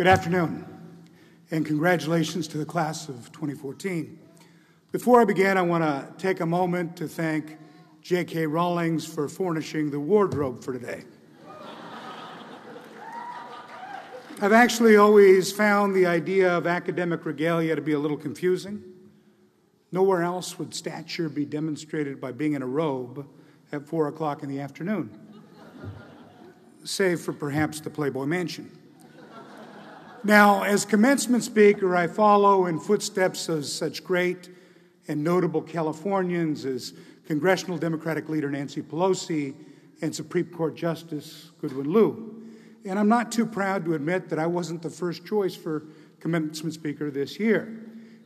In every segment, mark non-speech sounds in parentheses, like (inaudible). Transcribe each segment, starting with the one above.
Good afternoon, and congratulations to the class of 2014. Before I begin, I want to take a moment to thank J.K. Rowlings for furnishing the wardrobe for today. (laughs) I've actually always found the idea of academic regalia to be a little confusing. Nowhere else would stature be demonstrated by being in a robe at 4 o'clock in the afternoon, save for perhaps the Playboy Mansion. Now, as commencement speaker, I follow in footsteps of such great and notable Californians as Congressional Democratic leader Nancy Pelosi and Supreme Court Justice Goodwin Liu. And I'm not too proud to admit that I wasn't the first choice for commencement speaker this year.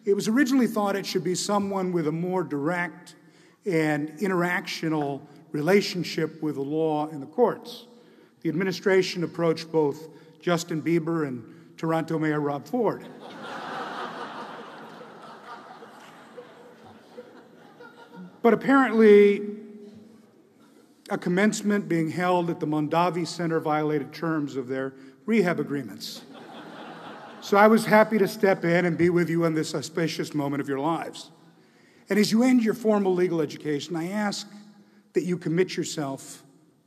It was originally thought it should be someone with a more direct and interactional relationship with the law and the courts. The administration approached both Justin Bieber and Toronto Mayor Rob Ford. but apparently, a commencement being held at the Mondavi Center violated terms of their rehab agreements. so I was happy to step in and be with you in this auspicious moment of your lives. And as you end your formal legal education, I ask that you commit yourself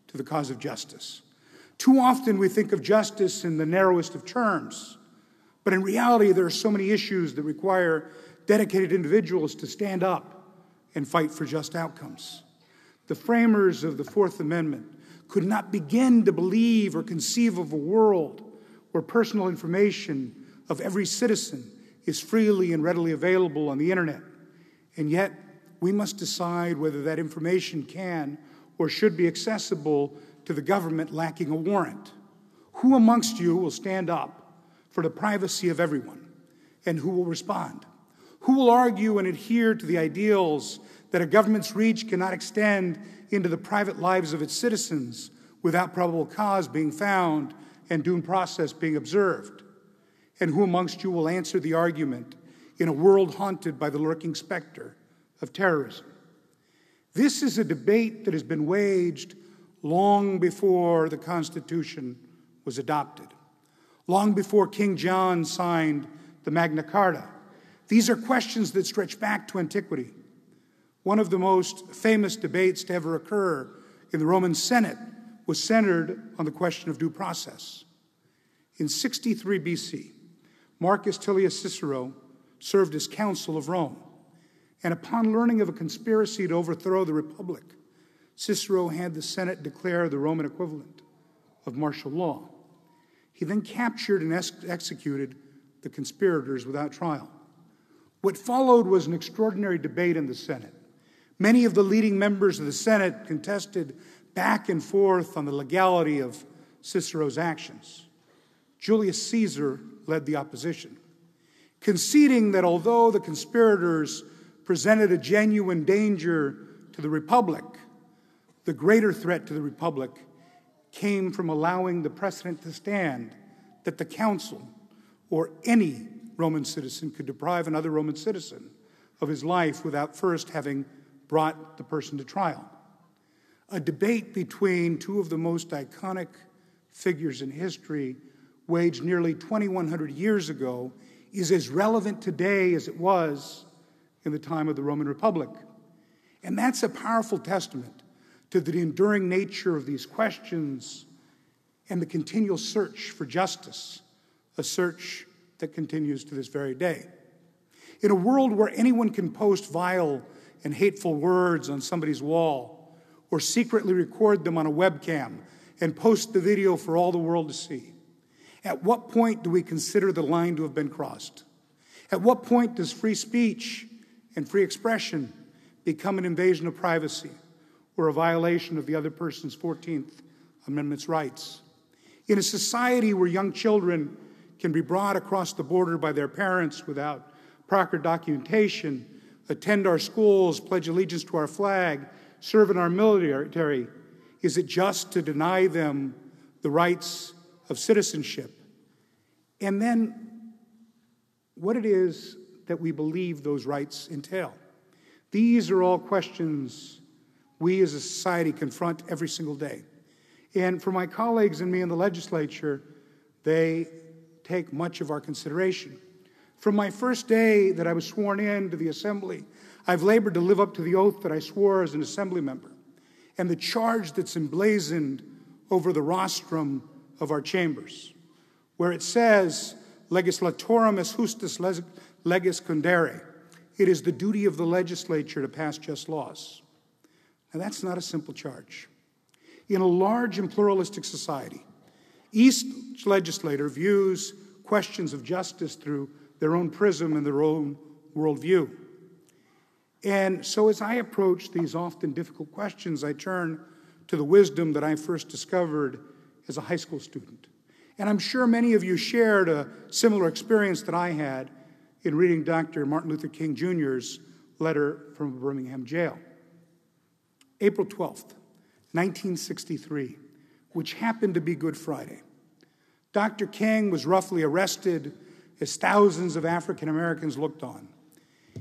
to the cause of justice. Too often we think of justice in the narrowest of terms, but in reality, there are so many issues that require dedicated individuals to stand up and fight for just outcomes. The framers of the Fourth Amendment could not begin to believe or conceive of a world where personal information of every citizen is freely and readily available on the internet. And yet, we must decide whether that information can or should be accessible to the government lacking a warrant. Who amongst you will stand up for the privacy of everyone? And who will respond? Who will argue and adhere to the ideals that a government's reach cannot extend into the private lives of its citizens without probable cause being found and due process being observed? And who amongst you will answer the argument in a world haunted by the lurking specter of terrorism? This is a debate that has been waged long before the Constitution was adopted, long before King John signed the Magna Carta. These are questions that stretch back to antiquity. One of the most famous debates to ever occur in the Roman Senate was centered on the question of due process. In 63 BC, Marcus Tullius Cicero served as consul of Rome, and upon learning of a conspiracy to overthrow the Republic, Cicero had the Senate declare the Roman equivalent of martial law. He then captured and ex- executed the conspirators without trial. What followed was an extraordinary debate in the Senate Many of the leading members of the Senate contested back and forth on the legality of Cicero's actions. Julius Caesar led the opposition, conceding that although the conspirators presented a genuine danger to the Republic, the greater threat to the Republic came from allowing the precedent to stand that the Council or any Roman citizen could deprive another Roman citizen of his life without first having brought the person to trial. A debate between two of the most iconic figures in history, waged nearly 2,100 years ago, is as relevant today as it was in the time of the Roman Republic. And that's a powerful testament to the enduring nature of these questions and the continual search for justice, a search that continues to this very day. In a world where anyone can post vile and hateful words on somebody's wall, or secretly record them on a webcam and post the video for all the world to see? At what point do we consider the line to have been crossed? At what point does free speech and free expression become an invasion of privacy or a violation of the other person's 14th Amendment's rights? In a society where young children can be brought across the border by their parents without proper documentation attend our schools, pledge allegiance to our flag, serve in our military? Is it just to deny them the rights of citizenship? And then what it is that we believe those rights entail. These are all questions we as a society confront every single day. And for my colleagues and me in the legislature, they take much of our consideration. From my first day that I was sworn in to the assembly, I've labored to live up to the oath that I swore as an assembly member and the charge that's emblazoned over the rostrum of our chambers, where it says, Legislatorum est justas leges condere. It is the duty of the legislature to pass just laws. Now, that's not a simple charge. In a large and pluralistic society, each legislator views questions of justice through their own prism and their own worldview. And so, as I approach these often difficult questions, I turn to the wisdom that I first discovered as a high school student. And I'm sure many of you shared a similar experience that I had in reading Dr. Martin Luther King Jr.'s letter from Birmingham jail. April 12th, 1963, which happened to be Good Friday. Dr. King was roughly arrested as thousands of African Americans looked on.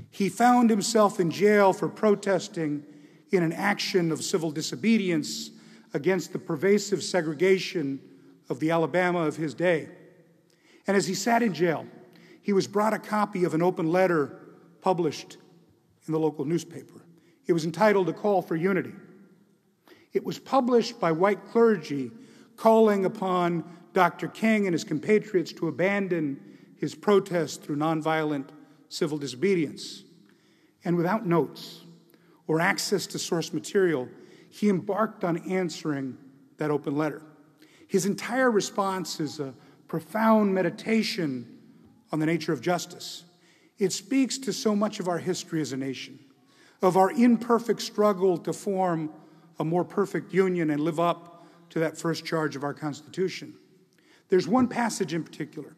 He found himself in jail for protesting in an action of civil disobedience against the pervasive segregation of the Alabama of his day. And as he sat in jail, he was brought a copy of an open letter published in the local newspaper. It was entitled A Call for Unity. It was published by white clergy calling upon Dr. King and his compatriots to abandon his protest through nonviolent civil disobedience. And without notes or access to source material, he embarked on answering that open letter. His entire response is a profound meditation on the nature of justice. It speaks to so much of our history as a nation, of our imperfect struggle to form a more perfect union and live up to that first charge of our Constitution. There's one passage in particular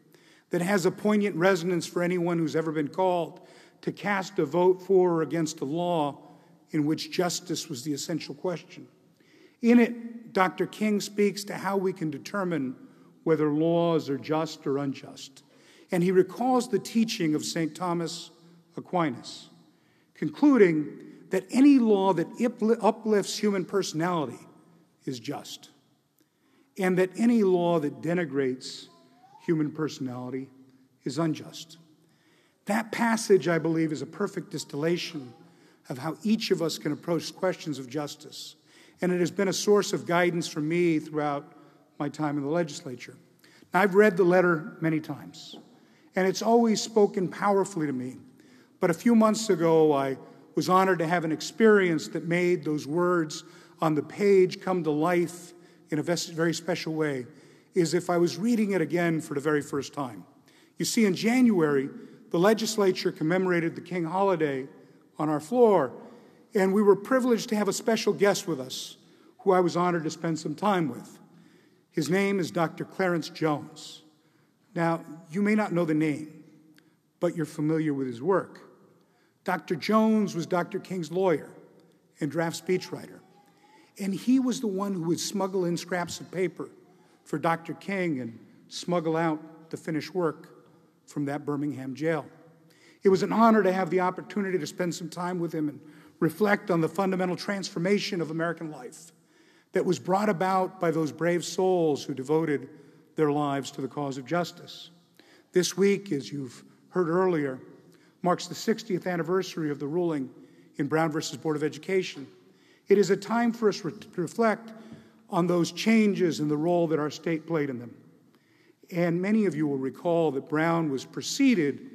that has a poignant resonance for anyone who's ever been called to cast a vote for or against a law in which justice was the essential question. In it, Dr. King speaks to how we can determine whether laws are just or unjust. And he recalls the teaching of St. Thomas Aquinas, concluding that any law that uplifts human personality is just, and that any law that denigrates human personality is unjust. That passage, I believe, is a perfect distillation of how each of us can approach questions of justice. And it has been a source of guidance for me throughout my time in the legislature. Now, I've read the letter many times, and it's always spoken powerfully to me. But a few months ago, I was honored to have an experience that made those words on the page come to life in a very special way, is if I was reading it again for the very first time. You see, in January, the legislature commemorated the King holiday on our floor, and we were privileged to have a special guest with us who I was honored to spend some time with. His name is Dr. Clarence Jones. Now, you may not know the name, but you're familiar with his work. Dr. Jones was Dr. King's lawyer and draft speechwriter, and he was the one who would smuggle in scraps of paper for Dr. King and smuggle out the finished work from that Birmingham jail. It was an honor to have the opportunity to spend some time with him and reflect on the fundamental transformation of American life that was brought about by those brave souls who devoted their lives to the cause of justice. This week, as you've heard earlier, marks the 60th anniversary of the ruling in Brown versus Board of Education. It is a time for us to reflect on those changes and the role that our state played in them. And many of you will recall that Brown was preceded,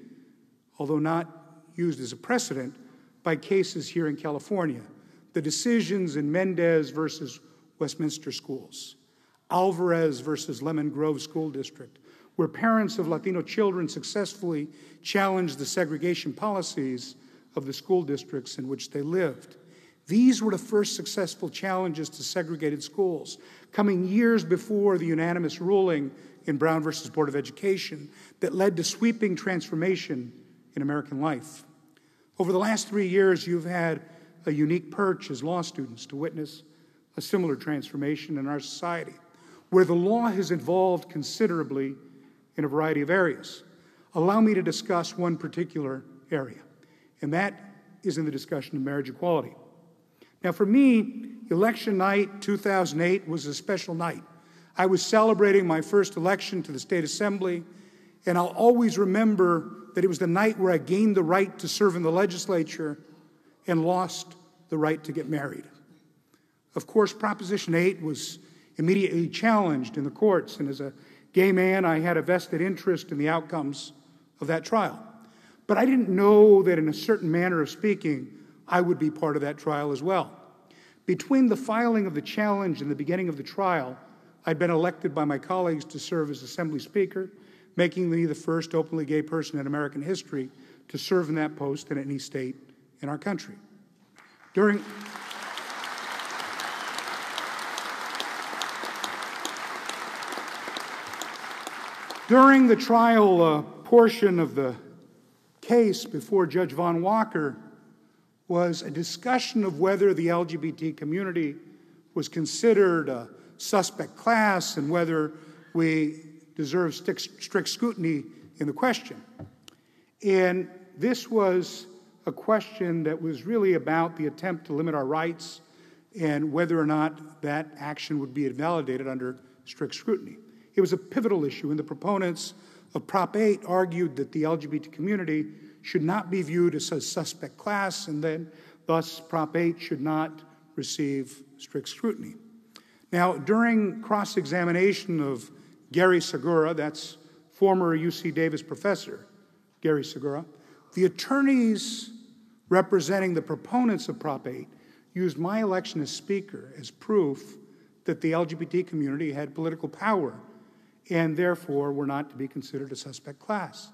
although not used as a precedent, by cases here in California. The decisions in Mendez versus Westminster Schools, Alvarez versus Lemon Grove School District, where parents of Latino children successfully challenged the segregation policies of the school districts in which they lived. These were the first successful challenges to segregated schools, coming years before the unanimous ruling in Brown versus Board of Education that led to sweeping transformation in American life. Over the last three years, you've had a unique perch as law students to witness a similar transformation in our society, where the law has evolved considerably in a variety of areas. Allow me to discuss one particular area, and that is in the discussion of marriage equality. Now, for me, election night 2008 was a special night. I was celebrating my first election to the State Assembly, And I'll always remember that it was the night where I gained the right to serve in the legislature and lost the right to get married. Of course, Proposition 8 was immediately challenged in the courts, and as a gay man, I had a vested interest in the outcomes of that trial. But I didn't know that, in a certain manner of speaking, I would be part of that trial as well. Between the filing of the challenge and the beginning of the trial, I'd been elected by my colleagues to serve as Assembly Speaker, making me the first openly gay person in American history to serve in that post in any state in our country. During During the trial uh, portion of the case before Judge Vaughn Walker was a discussion of whether the LGBT community was considered a suspect class and whether we deserve strict, strict scrutiny in the question. And this was a question that was really about the attempt to limit our rights and whether or not that action would be invalidated under strict scrutiny. It was a pivotal issue, and the proponents of Prop 8 argued that the LGBT community should not be viewed as a suspect class, and then thus Prop 8 should not receive strict scrutiny. Now, during cross examination of Gary Segura, that's former UC Davis professor Gary Segura, the attorneys representing the proponents of Prop 8 used my election as Speaker as proof that the LGBT community had political power and therefore were not to be considered a suspect class.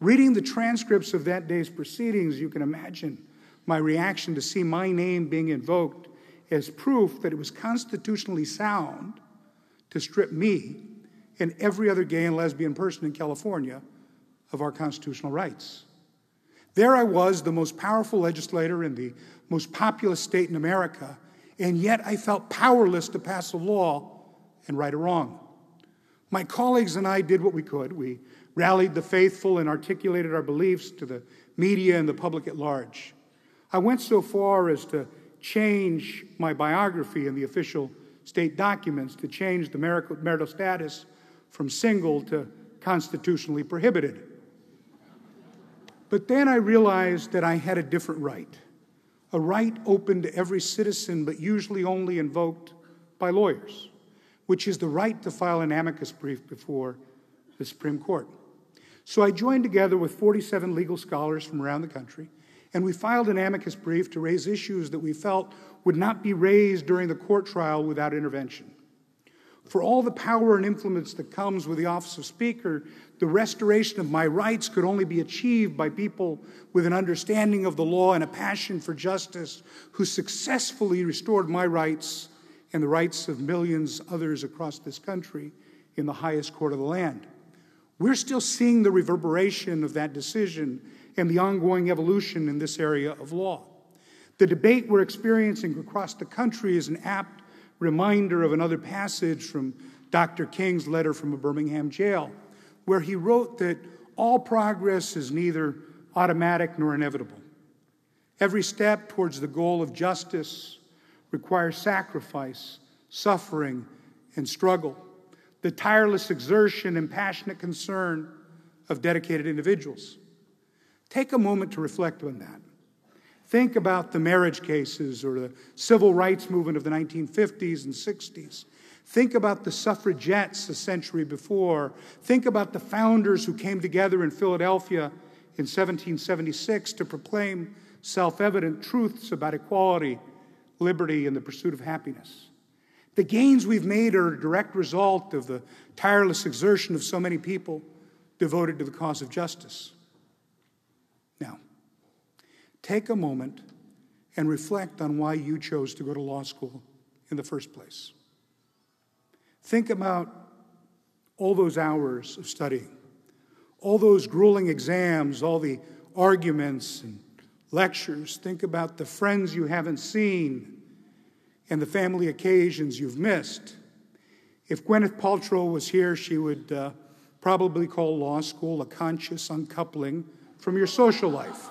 Reading the transcripts of that day's proceedings, you can imagine my reaction to see my name being invoked as proof that it was constitutionally sound to strip me and every other gay and lesbian person in California of our constitutional rights. There I was, the most powerful legislator in the most populous state in America, and yet I felt powerless to pass a law and right a wrong. My colleagues and I did what we could. We rallied the faithful and articulated our beliefs to the media and the public at large. I went so far as to change my biography in the official state documents to change the marital status from single to constitutionally prohibited. But then I realized that I had a different right, a right open to every citizen, but usually only invoked by lawyers which is the right to file an amicus brief before the Supreme Court. So I joined together with 47 legal scholars from around the country, and we filed an amicus brief to raise issues that we felt would not be raised during the court trial without intervention. For all the power and influence that comes with the office of Speaker, the restoration of my rights could only be achieved by people with an understanding of the law and a passion for justice who successfully restored my rights and the rights of millions others across this country in the highest court of the land. We're still seeing the reverberation of that decision and the ongoing evolution in this area of law. The debate we're experiencing across the country is an apt reminder of another passage from Dr. King's letter from a Birmingham jail, where he wrote that all progress is neither automatic nor inevitable. Every step towards the goal of justice requires sacrifice, suffering, and struggle, the tireless exertion and passionate concern of dedicated individuals. Take a moment to reflect on that. Think about the marriage cases or the civil rights movement of the 1950s and 60s. Think about the suffragettes a century before. Think about the founders who came together in Philadelphia in 1776 to proclaim self evident truths about equality liberty, and the pursuit of happiness. The gains we've made are a direct result of the tireless exertion of so many people devoted to the cause of justice. Now, take a moment and reflect on why you chose to go to law school in the first place. Think about all those hours of studying, all those grueling exams, all the arguments and lectures, think about the friends you haven't seen and the family occasions you've missed. If Gwyneth Paltrow was here, she would uh, probably call law school a conscious uncoupling from your social life.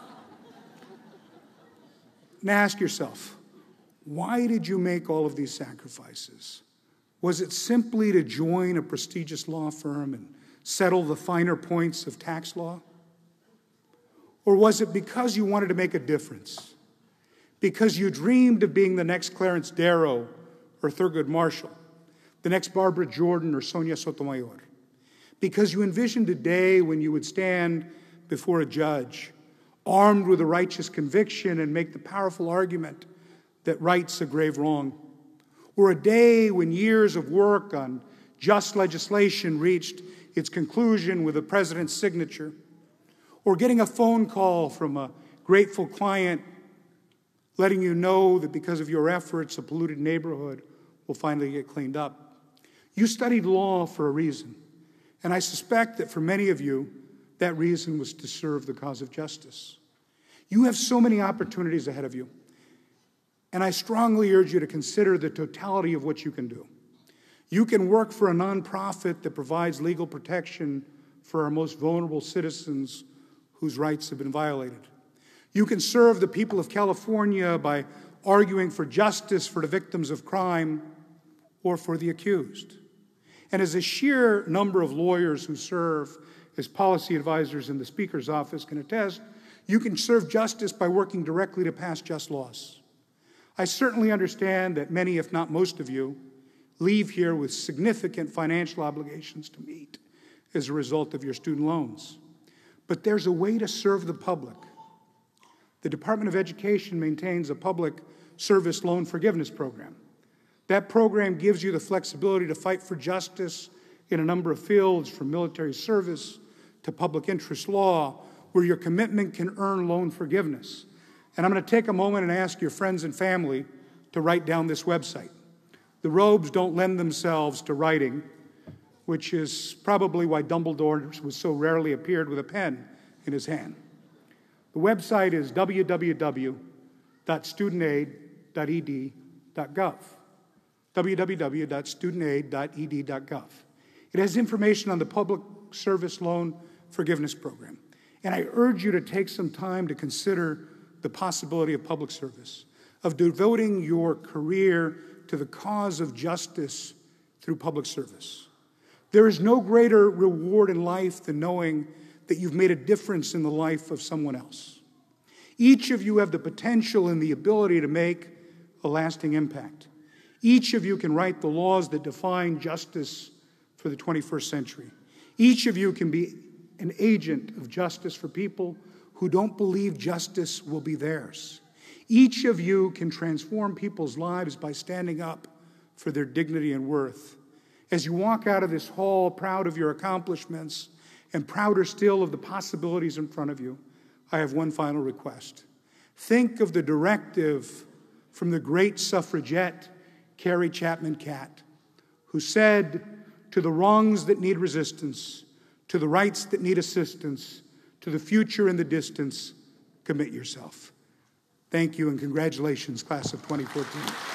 now ask yourself why did you make all of these sacrifices? Was it simply to join a prestigious law firm and settle the finer points of tax law? Or was it because you wanted to make a difference? Because you dreamed of being the next Clarence Darrow or Thurgood Marshall, the next Barbara Jordan or Sonia Sotomayor? Because you envisioned a day when you would stand before a judge, armed with a righteous conviction, and make the powerful argument that rights a grave wrong? Or a day when years of work on just legislation reached its conclusion with the president's signature? Or getting a phone call from a grateful client letting you know that because of your efforts, a polluted neighborhood will finally get cleaned up. You studied law for a reason, and I suspect that for many of you, that reason was to serve the cause of justice. You have so many opportunities ahead of you, and I strongly urge you to consider the totality of what you can do. You can work for a nonprofit that provides legal protection for our most vulnerable citizens whose rights have been violated. You can serve the people of California by arguing for justice for the victims of crime or for the accused. And as a sheer number of lawyers who serve as policy advisors in the Speaker's office can attest, you can serve justice by working directly to pass just laws. I certainly understand that many, if not most of you, leave here with significant financial obligations to meet as a result of your student loans. But there's a way to serve the public. The Department of Education maintains a public service loan forgiveness program. That program gives you the flexibility to fight for justice in a number of fields, from military service to public interest law, where your commitment can earn loan forgiveness. And I'm going to take a moment and ask your friends and family to write down this website. The robes don't lend themselves to writing, which is probably why Dumbledore was so rarely appeared with a pen in his hand. The website is www.studentaid.ed.gov. www.studentaid.ed.gov. It has information on the Public Service Loan Forgiveness Program. And I urge you to take some time to consider the possibility of public service, of devoting your career to the cause of justice through public service. There is no greater reward in life than knowing that you've made a difference in the life of someone else. Each of you have the potential and the ability to make a lasting impact. Each of you can write the laws that define justice for the 21st century. Each of you can be an agent of justice for people who don't believe justice will be theirs. Each of you can transform people's lives by standing up for their dignity and worth. As you walk out of this hall proud of your accomplishments and prouder still of the possibilities in front of you, I have one final request. Think of the directive from the great suffragette Carrie Chapman Catt, who said, To the wrongs that need resistance, to the rights that need assistance, to the future in the distance, commit yourself. Thank you and congratulations, class of 2014.